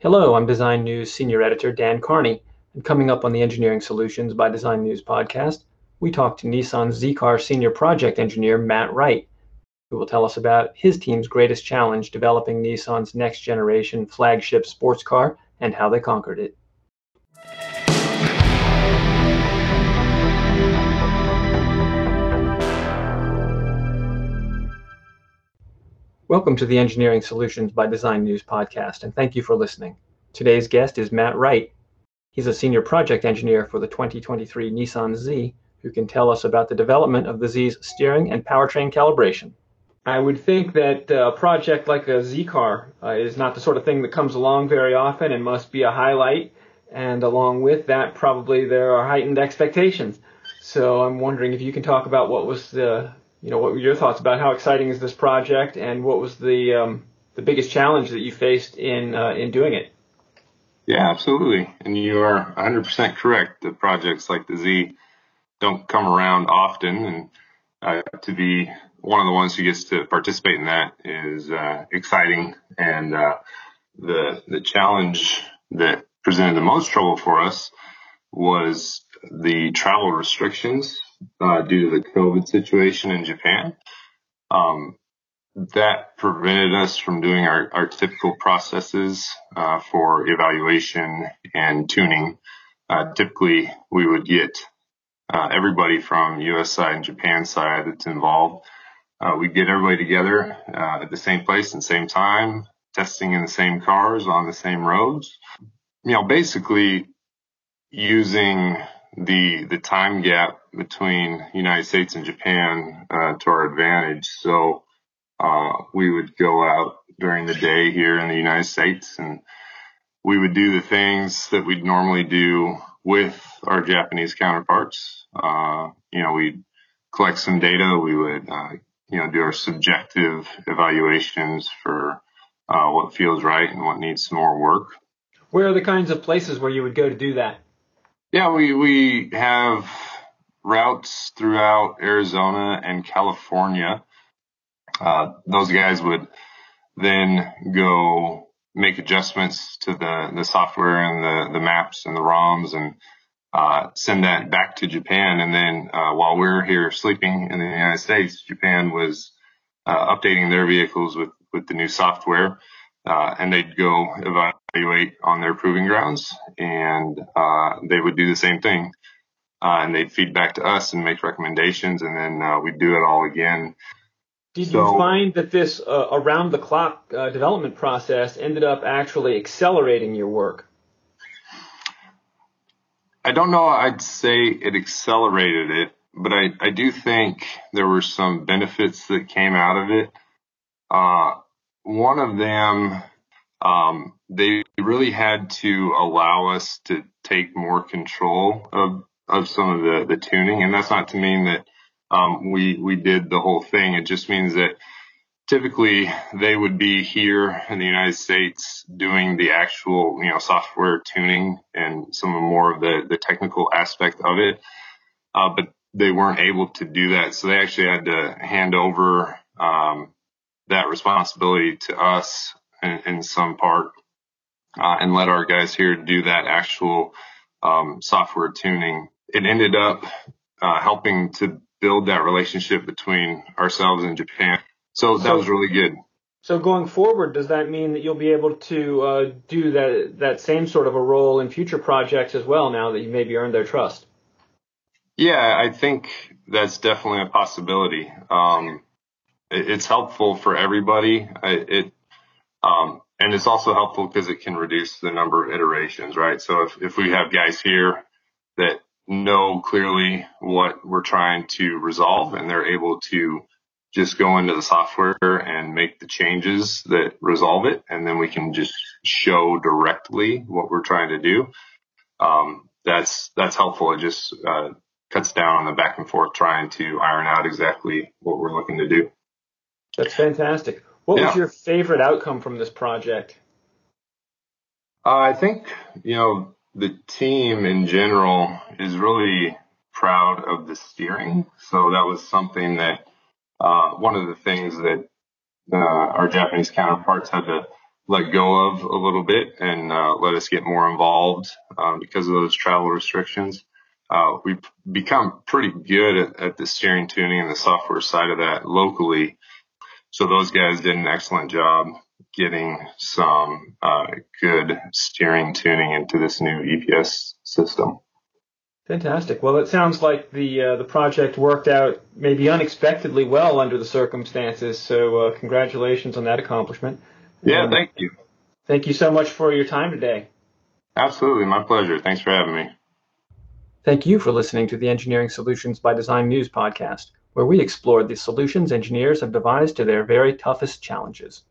Hello, I'm Design News Senior Editor Dan Carney, and coming up on the Engineering Solutions by Design News podcast, we talk to Nissan Z-Car Senior Project Engineer Mat Wright, who will tell us about his team's greatest challenge developing Nissan's next generation flagship sports car and how they conquered it. Welcome to the Engineering Solutions by Design News podcast, and thank you for listening. Today's guest is Mat Wright. He's a senior project engineer for the 2023 Nissan Z, who can tell us about the development of the Z's steering and powertrain calibration. I would think that a project like a Z car uh, is not the sort of thing that comes along very often and must be a highlight. And along with that, probably there are heightened expectations. So I'm wondering if you can talk about what was the you know, what were your thoughts about how exciting is this project, and what was the um, the biggest challenge that you faced in uh, in doing it? Yeah, absolutely, and you are 100% correct. The projects like the Z don't come around often, and uh, to be one of the ones who gets to participate in that is uh, exciting. And uh, the the challenge that presented the most trouble for us was the travel restrictions uh, due to the COVID situation in Japan. Um, that prevented us from doing our, our typical processes uh, for evaluation and tuning. Uh, typically, we would get uh, everybody from U.S. side and Japan side that's involved. Uh, we'd get everybody together uh, at the same place and same time, testing in the same cars on the same roads. You know, basically using the the time gap between United States and Japan uh, to our advantage. So uh, we would go out during the day here in the United States, and we would do the things that we'd normally do with our Japanese counterparts. Uh, you know, we'd collect some data. We would, uh, you know, do our subjective evaluations for uh, what feels right and what needs some more work. Where are the kinds of places where you would go to do that? Yeah, we, we have routes throughout Arizona and California. Uh, those guys would then go make adjustments to the, the software and the, the maps and the ROMs and uh, send that back to Japan. And then uh, while we're here sleeping in the United States, Japan was uh, updating their vehicles with, with the new software. Uh, and they'd go evaluate on their proving grounds and uh, they would do the same thing. Uh, and they'd feed back to us and make recommendations and then uh, we'd do it all again. Did so, you find that this uh, around the clock uh, development process ended up actually accelerating your work? I don't know. I'd say it accelerated it, but I, I do think there were some benefits that came out of it. Uh, one of them, um, they really had to allow us to take more control of, of some of the, the tuning. And that's not to mean that, um, we, we did the whole thing. It just means that typically they would be here in the United States doing the actual, you know, software tuning and some of more of the, the technical aspect of it. Uh, but they weren't able to do that. So they actually had to hand over, um, that responsibility to us in, in some part uh, and let our guys here do that actual um, software tuning. It ended up uh, helping to build that relationship between ourselves and Japan. So that so, was really good. So going forward, does that mean that you'll be able to uh, do that that same sort of a role in future projects as well? Now that you maybe earned their trust. Yeah, I think that's definitely a possibility. Um, it's helpful for everybody. It, um, and it's also helpful because it can reduce the number of iterations, right? So if, if we have guys here that know clearly what we're trying to resolve and they're able to just go into the software and make the changes that resolve it. And then we can just show directly what we're trying to do. Um, that's, that's helpful. It just, uh, cuts down on the back and forth trying to iron out exactly what we're looking to do. That's fantastic. What yeah. was your favorite outcome from this project? Uh, I think, you know, the team in general is really proud of the steering. So that was something that, uh, one of the things that, uh, our Japanese counterparts had to let go of a little bit and uh, let us get more involved um, because of those travel restrictions. Uh, we've become pretty good at, at, the steering tuning and the software side of that locally. So those guys did an excellent job getting some uh, good steering tuning into this new EPS system. Fantastic. Well, it sounds like the uh, the project worked out maybe unexpectedly well under the circumstances. So, uh, congratulations on that accomplishment. Yeah, and thank you. Thank you so much for your time today. Absolutely, my pleasure. Thanks for having me. Thank you for listening to the Engineering Solutions by Design News podcast, where we explore the solutions engineers have devised to their very toughest challenges.